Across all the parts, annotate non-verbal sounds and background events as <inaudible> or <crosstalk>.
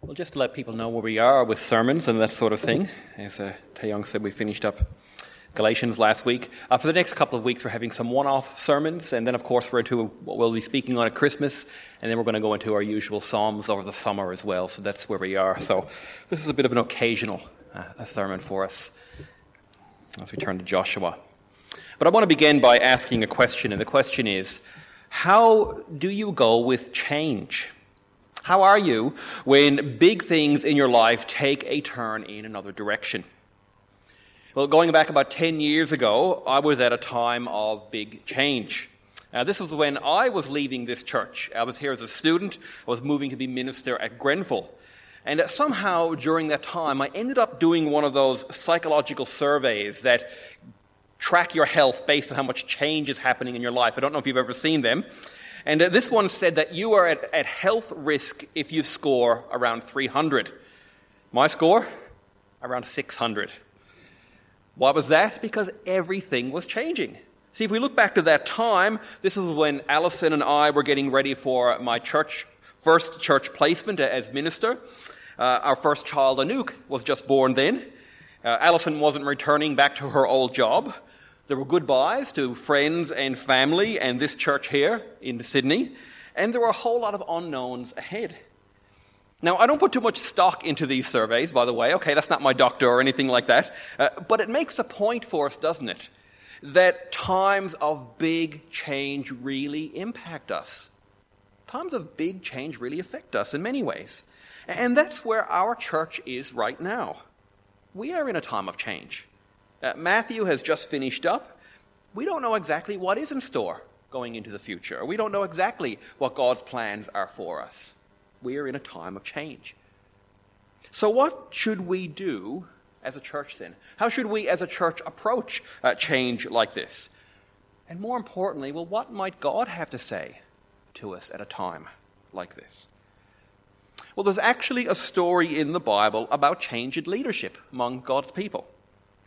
Well, just to let people know where we are with sermons and that sort of thing. As uh, Taeyong said, we finished up Galatians last week. Uh, for the next couple of weeks, we're having some one off sermons, and then, of course, we're into what we'll be speaking on at Christmas, and then we're going to go into our usual Psalms over the summer as well. So that's where we are. So this is a bit of an occasional uh, sermon for us as we turn to Joshua. But I want to begin by asking a question, and the question is how do you go with change? How are you when big things in your life take a turn in another direction? Well, going back about 10 years ago, I was at a time of big change. Uh, this was when I was leaving this church. I was here as a student. I was moving to be minister at Grenfell. And somehow during that time, I ended up doing one of those psychological surveys that track your health based on how much change is happening in your life. I don't know if you've ever seen them. And uh, this one said that you are at, at health risk if you score around 300. My score? Around 600. Why was that? Because everything was changing. See, if we look back to that time, this was when Alison and I were getting ready for my church, first church placement as minister. Uh, our first child, Anouk, was just born then. Uh, Alison wasn't returning back to her old job. There were goodbyes to friends and family and this church here in Sydney, and there were a whole lot of unknowns ahead. Now, I don't put too much stock into these surveys, by the way. Okay, that's not my doctor or anything like that. Uh, but it makes a point for us, doesn't it? That times of big change really impact us. Times of big change really affect us in many ways. And that's where our church is right now. We are in a time of change. Uh, Matthew has just finished up. We don't know exactly what is in store going into the future. We don't know exactly what God's plans are for us. We are in a time of change. So, what should we do as a church then? How should we as a church approach uh, change like this? And more importantly, well, what might God have to say to us at a time like this? Well, there's actually a story in the Bible about change in leadership among God's people.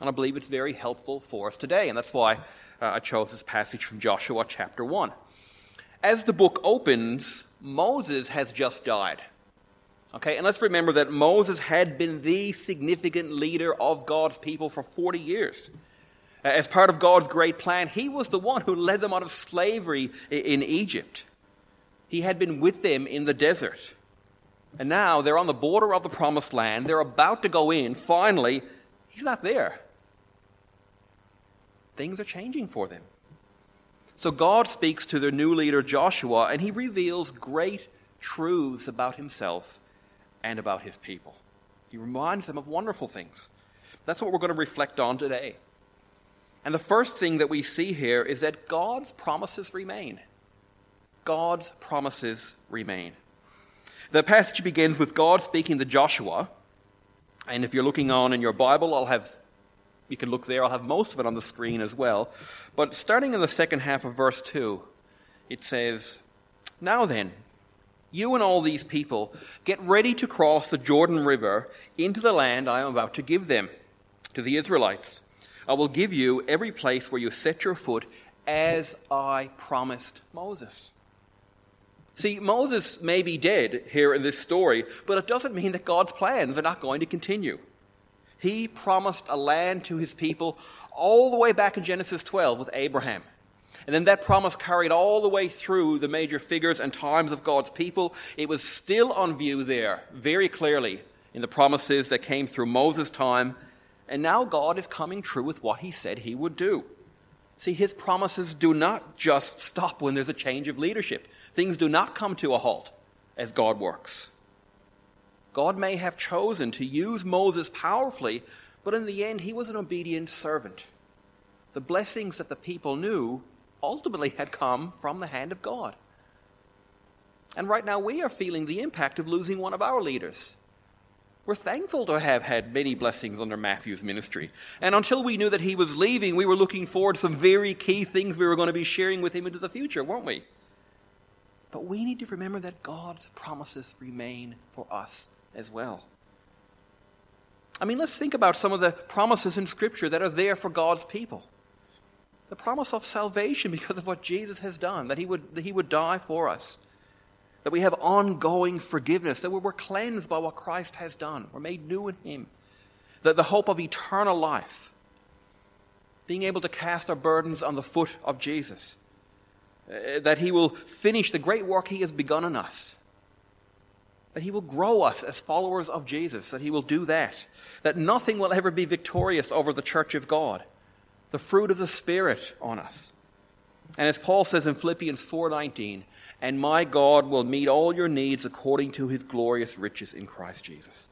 And I believe it's very helpful for us today. And that's why uh, I chose this passage from Joshua chapter 1. As the book opens, Moses has just died. Okay, and let's remember that Moses had been the significant leader of God's people for 40 years. As part of God's great plan, he was the one who led them out of slavery in Egypt. He had been with them in the desert. And now they're on the border of the promised land. They're about to go in. Finally, he's not there things are changing for them. So God speaks to their new leader, Joshua, and he reveals great truths about himself and about his people. He reminds them of wonderful things. That's what we're going to reflect on today. And the first thing that we see here is that God's promises remain. God's promises remain. The passage begins with God speaking to Joshua. And if you're looking on in your Bible, I'll have you can look there. I'll have most of it on the screen as well. But starting in the second half of verse 2, it says, Now then, you and all these people get ready to cross the Jordan River into the land I am about to give them, to the Israelites. I will give you every place where you set your foot, as I promised Moses. See, Moses may be dead here in this story, but it doesn't mean that God's plans are not going to continue. He promised a land to his people all the way back in Genesis 12 with Abraham. And then that promise carried all the way through the major figures and times of God's people. It was still on view there, very clearly, in the promises that came through Moses' time. And now God is coming true with what he said he would do. See, his promises do not just stop when there's a change of leadership, things do not come to a halt as God works. God may have chosen to use Moses powerfully, but in the end, he was an obedient servant. The blessings that the people knew ultimately had come from the hand of God. And right now, we are feeling the impact of losing one of our leaders. We're thankful to have had many blessings under Matthew's ministry. And until we knew that he was leaving, we were looking forward to some very key things we were going to be sharing with him into the future, weren't we? But we need to remember that God's promises remain for us as well. I mean, let's think about some of the promises in Scripture that are there for God's people. The promise of salvation <laughs> because of what Jesus has done, that he would, that he would die for us. that we have ongoing forgiveness, that we're cleansed by what Christ has done, we're made new in Him, that the hope of eternal life, being able to cast our burdens on the foot of Jesus, uh, that He will finish the great work He has begun in us, that He will grow us as followers of Jesus, that He will do that, that nothing will ever be victorious over the church of God, the fruit of the Spirit on us. And as Paul says in Philippians 4:19, and my God will meet all your needs according to his glorious riches in Christ Jesus.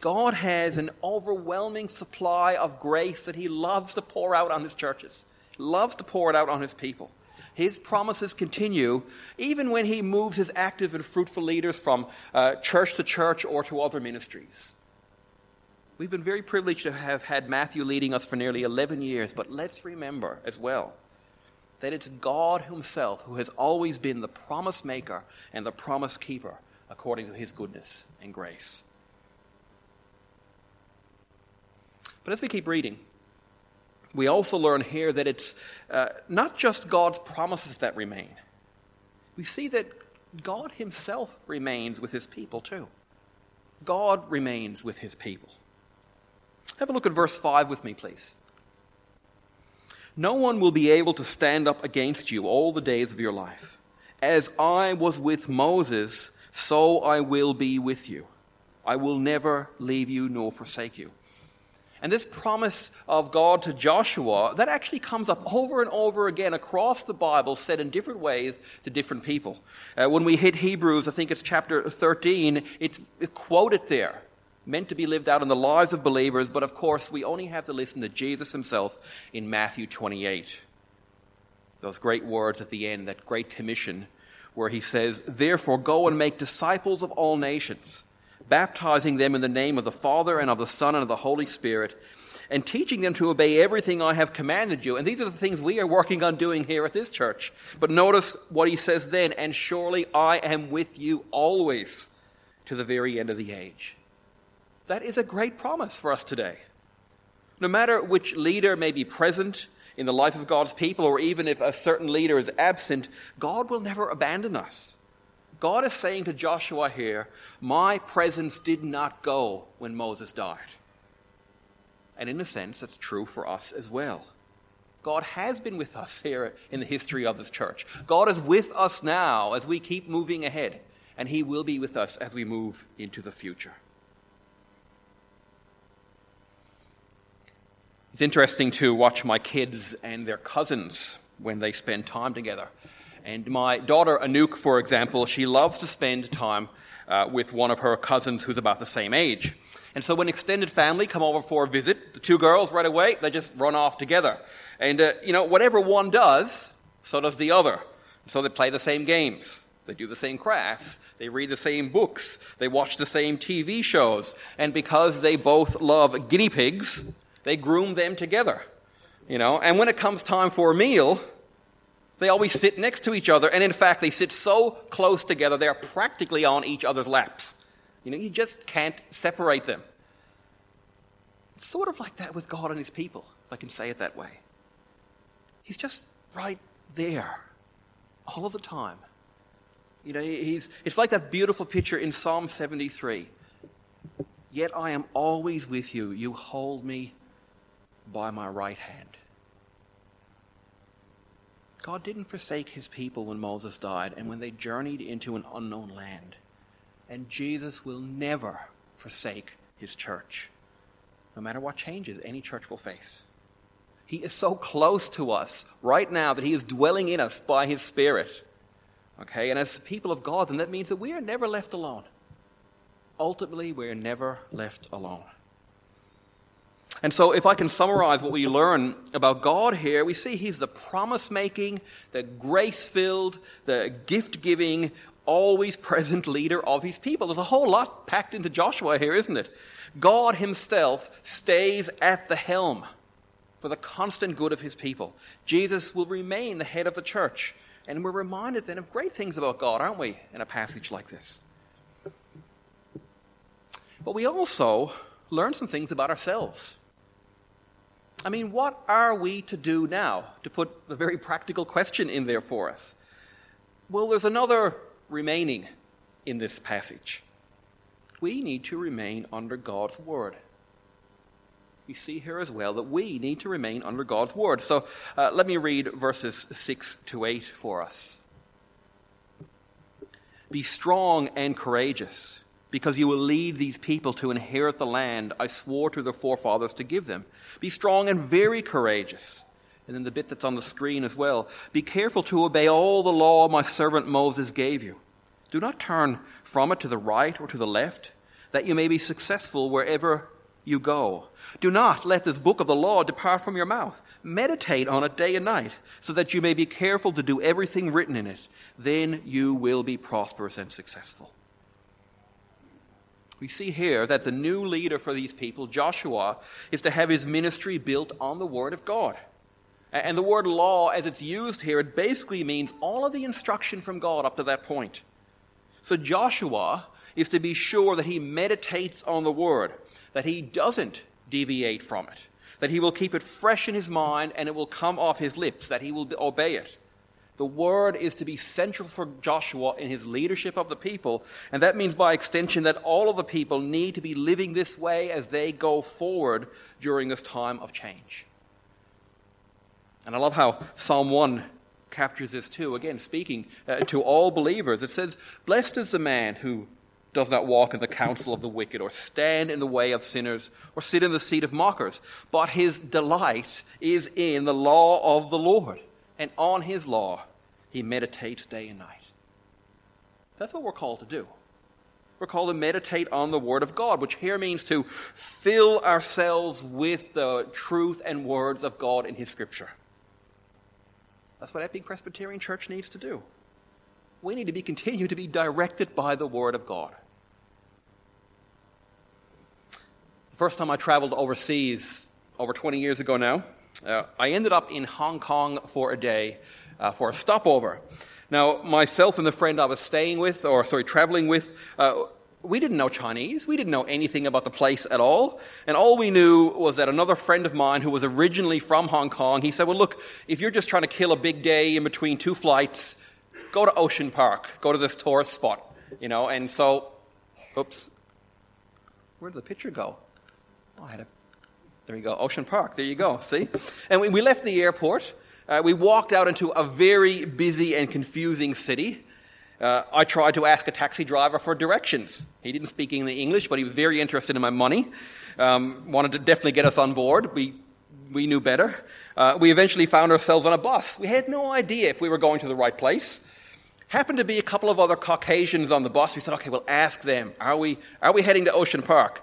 God has an overwhelming supply of grace that he loves to pour out on his churches. Loves to pour it out on his people. His promises continue even when he moves his active and fruitful leaders from uh, church to church or to other ministries. We've been very privileged to have had Matthew leading us for nearly 11 years, but let's remember as well that it's God Himself who has always been the promise maker and the promise keeper according to His goodness and grace. But as we keep reading, we also learn here that it's uh, not just God's promises that remain. We see that God Himself remains with His people too. God remains with His people. Have a look at verse 5 with me, please. No one will be able to stand up against you all the days of your life. As I was with Moses, so I will be with you. I will never leave you nor forsake you. And this promise of God to Joshua, that actually comes up over and over again across the Bible, said in different ways to different people. Uh, when we hit Hebrews, I think it's chapter 13, it's, it's quoted there meant to be lived out in the lives of believers, but of course, we only have to listen to Jesus himself in Matthew 28. Those great words at the end, that great commission, where he says, Therefore, go and make disciples of all nations, baptizing them in the name of the Father and of the Son and of the Holy Spirit, and teaching them to obey everything I have commanded you. And these are the things we are working on doing here at this church. But notice what he says then, and surely I am with you always to the very end of the age. That is a great promise for us today. No matter which leader may be present in the life of God's people, or even if a certain leader is absent, God will never abandon us. God is saying to Joshua here, My presence did not go when Moses died. And in a sense, that's true for us as well. God has been with us here in the history of this church. God is with us now as we keep moving ahead, and He will be with us as we move into the future. It's interesting to watch my kids and their cousins when they spend time together. And my daughter, Anouk, for example, she loves to spend time uh, with one of her cousins who's about the same age. And so when extended family come over for a visit, the two girls right away, they just run off together. And, uh, you know, whatever one does, so does the other. So they play the same games. They do the same crafts. They read the same books. They watch the same TV shows. And because they both love guinea pigs, they groom them together. You know, and when it comes time for a meal, they always sit next to each other, and in fact, they sit so close together, they're practically on each other's laps. You know, you just can't separate them. It's sort of like that with God and His people, if I can say it that way. He's just right there all of the time. You know, he's, it's like that beautiful picture in Psalm 73. Yet I am always with you. You hold me by my right hand. God didn't forsake his people when Moses died and when they journeyed into an unknown land. And Jesus will never forsake his church, no matter what changes any church will face. He is so close to us right now that he is dwelling in us by his Spirit. Okay, and as people of God, then that means that we are never left alone. Ultimately, we are never left alone. And so, if I can summarize what we learn about God here, we see He's the promise making, the grace filled, the gift giving, always present leader of His people. There's a whole lot packed into Joshua here, isn't it? God Himself stays at the helm for the constant good of His people. Jesus will remain the head of the church. And we're reminded then of great things about God, aren't we, in a passage like this? But we also learn some things about ourselves. I mean, what are we to do now? To put a very practical question in there for us. Well, there's another remaining in this passage. We need to remain under God's word. We see here as well that we need to remain under God's word. So uh, let me read verses 6 to 8 for us. Be strong and courageous, because you will lead these people to inherit the land I swore to their forefathers to give them. Be strong and very courageous. And then the bit that's on the screen as well. Be careful to obey all the law my servant Moses gave you. Do not turn from it to the right or to the left, that you may be successful wherever you go. Do not let this book of the law depart from your mouth. Meditate on it day and night, so that you may be careful to do everything written in it. Then you will be prosperous and successful. We see here that the new leader for these people, Joshua, is to have his ministry built on the Word of God. And the word law, as it's used here, it basically means all of the instruction from God up to that point. So Joshua is to be sure that he meditates on the word, that he doesn't deviate from it, that he will keep it fresh in his mind and it will come off his lips, that he will obey it. The word is to be central for Joshua in his leadership of the people, and that means by extension that all of the people need to be living this way as they go forward during this time of change. And I love how Psalm 1 captures this too. Again, speaking uh, to all believers, it says, Blessed is the man who does not walk in the counsel of the wicked, or stand in the way of sinners, or sit in the seat of mockers. But his delight is in the law of the Lord, and on his law he meditates day and night. That's what we're called to do. We're called to meditate on the Word of God, which here means to fill ourselves with the truth and words of God in His Scripture. That's what Epping Presbyterian Church needs to do. We need to be continue to be directed by the Word of God. The first time I traveled overseas, over 20 years ago now, uh, I ended up in Hong Kong for a day uh, for a stopover. Now, myself and the friend I was staying with, or sorry, traveling with, uh, we didn't know Chinese. We didn't know anything about the place at all. And all we knew was that another friend of mine who was originally from Hong Kong, he said, Well, look, if you're just trying to kill a big day in between two flights, go to Ocean Park, go to this tourist spot, you know. And so, oops, where did the picture go? Oh, I had a, there you go, Ocean Park. There you go, see? And we, we left the airport. Uh, we walked out into a very busy and confusing city. Uh, I tried to ask a taxi driver for directions. He didn't speak any English, but he was very interested in my money. Um, wanted to definitely get us on board. We, we knew better. Uh, we eventually found ourselves on a bus. We had no idea if we were going to the right place. Happened to be a couple of other Caucasians on the bus. We said, okay, we'll ask them. Are we, are we heading to Ocean Park?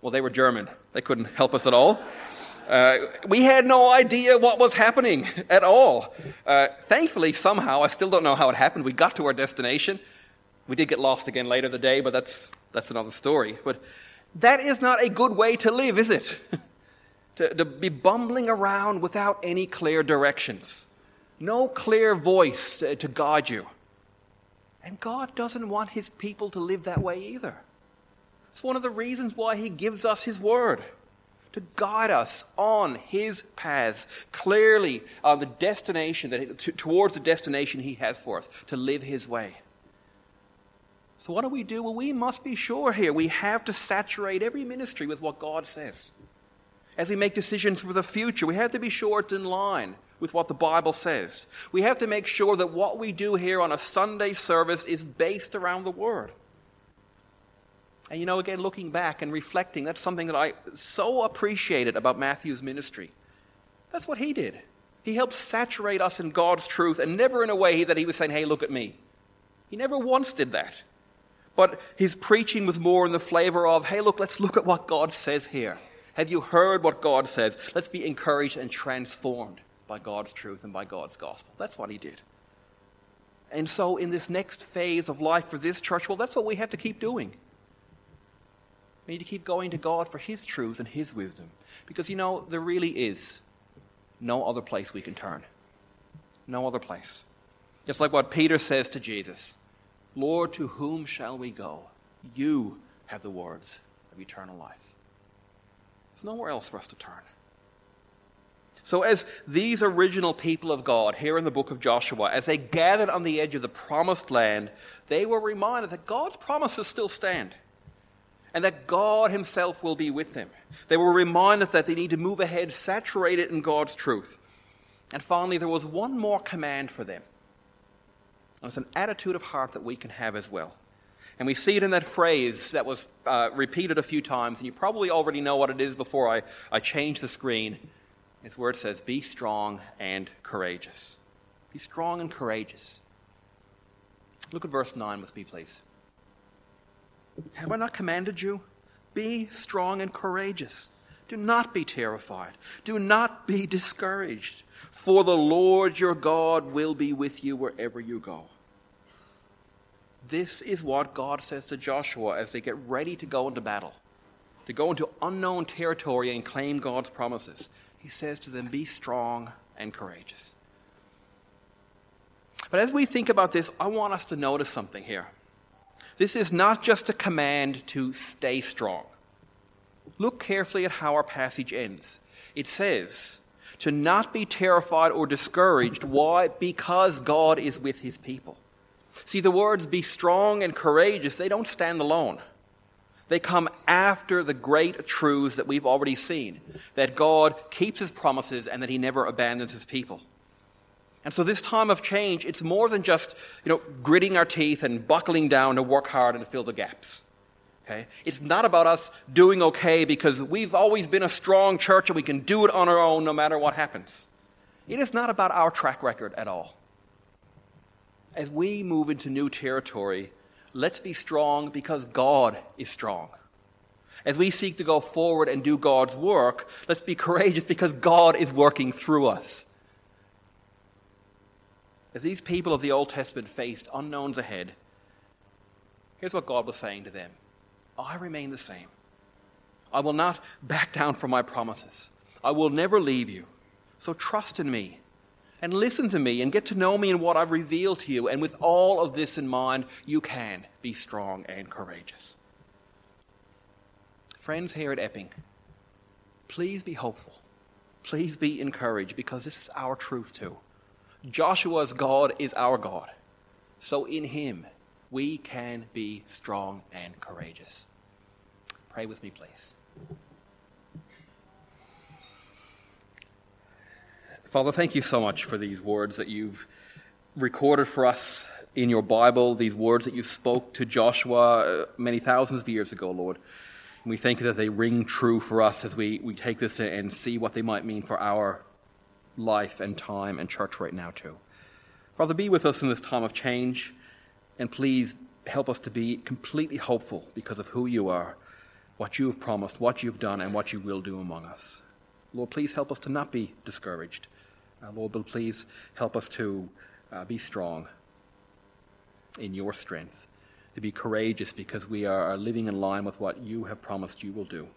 Well, they were German. They couldn't help us at all. Uh, we had no idea what was happening at all. Uh, thankfully, somehow, I still don't know how it happened. We got to our destination. We did get lost again later the day, but that's, that's another story. But that is not a good way to live, is it? <laughs> to, to be bumbling around without any clear directions, no clear voice to, to guide you. And God doesn't want his people to live that way either. It's one of the reasons why he gives us his word to guide us on his paths clearly on the destination that towards the destination he has for us to live his way. So what do we do? Well we must be sure here. We have to saturate every ministry with what god says. As we make decisions for the future we have to be sure it's in line with what the bible says. We have to make sure that what we do here on a sunday service is based around the word and you know, again, looking back and reflecting, that's something that I so appreciated about Matthew's ministry. That's what he did. He helped saturate us in God's truth, and never in a way that he was saying, hey, look at me. He never once did that. But his preaching was more in the flavor of, hey, look, let's look at what God says here. Have you heard what God says? Let's be encouraged and transformed by God's truth and by God's gospel. That's what he did. And so, in this next phase of life for this church, well, that's what we have to keep doing. We need to keep going to God for His truth and His wisdom. Because, you know, there really is no other place we can turn. No other place. Just like what Peter says to Jesus Lord, to whom shall we go? You have the words of eternal life. There's nowhere else for us to turn. So, as these original people of God here in the book of Joshua, as they gathered on the edge of the promised land, they were reminded that God's promises still stand and that God Himself will be with them. They were reminded that they need to move ahead, saturated in God's truth. And finally, there was one more command for them. And it's an attitude of heart that we can have as well. And we see it in that phrase that was uh, repeated a few times, and you probably already know what it is before I, I change the screen. It's where it says, Be strong and courageous. Be strong and courageous. Look at verse 9 with me, please. Have I not commanded you? Be strong and courageous. Do not be terrified. Do not be discouraged. For the Lord your God will be with you wherever you go. This is what God says to Joshua as they get ready to go into battle, to go into unknown territory and claim God's promises. He says to them, Be strong and courageous. But as we think about this, I want us to notice something here. This is not just a command to stay strong. Look carefully at how our passage ends. It says, to not be terrified or discouraged. Why? Because God is with his people. See, the words be strong and courageous, they don't stand alone. They come after the great truths that we've already seen that God keeps his promises and that he never abandons his people. And so this time of change, it's more than just, you know, gritting our teeth and buckling down to work hard and fill the gaps. Okay? It's not about us doing okay because we've always been a strong church and we can do it on our own no matter what happens. It is not about our track record at all. As we move into new territory, let's be strong because God is strong. As we seek to go forward and do God's work, let's be courageous because God is working through us. As these people of the Old Testament faced unknowns ahead, here's what God was saying to them I remain the same. I will not back down from my promises. I will never leave you. So trust in me and listen to me and get to know me and what I've revealed to you. And with all of this in mind, you can be strong and courageous. Friends here at Epping, please be hopeful. Please be encouraged because this is our truth too. Joshua's God is our God. So in him, we can be strong and courageous. Pray with me, please. Father, thank you so much for these words that you've recorded for us in your Bible, these words that you spoke to Joshua uh, many thousands of years ago, Lord. And we thank you that they ring true for us as we, we take this and see what they might mean for our life and time and church right now, too. Father, be with us in this time of change, and please help us to be completely hopeful because of who you are, what you have promised, what you've done, and what you will do among us. Lord, please help us to not be discouraged. Uh, Lord, but please help us to uh, be strong in your strength, to be courageous because we are living in line with what you have promised you will do.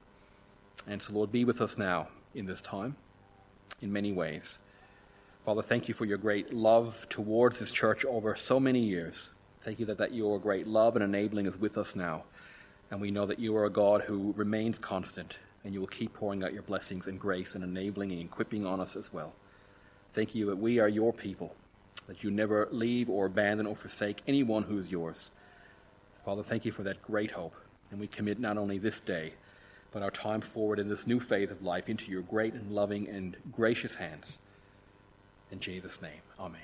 And so, Lord, be with us now in this time in many ways. Father, thank you for your great love towards this church over so many years. Thank you that, that your great love and enabling is with us now. And we know that you are a God who remains constant, and you will keep pouring out your blessings and grace and enabling and equipping on us as well. Thank you that we are your people, that you never leave or abandon or forsake anyone who is yours. Father, thank you for that great hope. And we commit not only this day, but our time forward in this new phase of life into your great and loving and gracious hands. In Jesus' name, amen.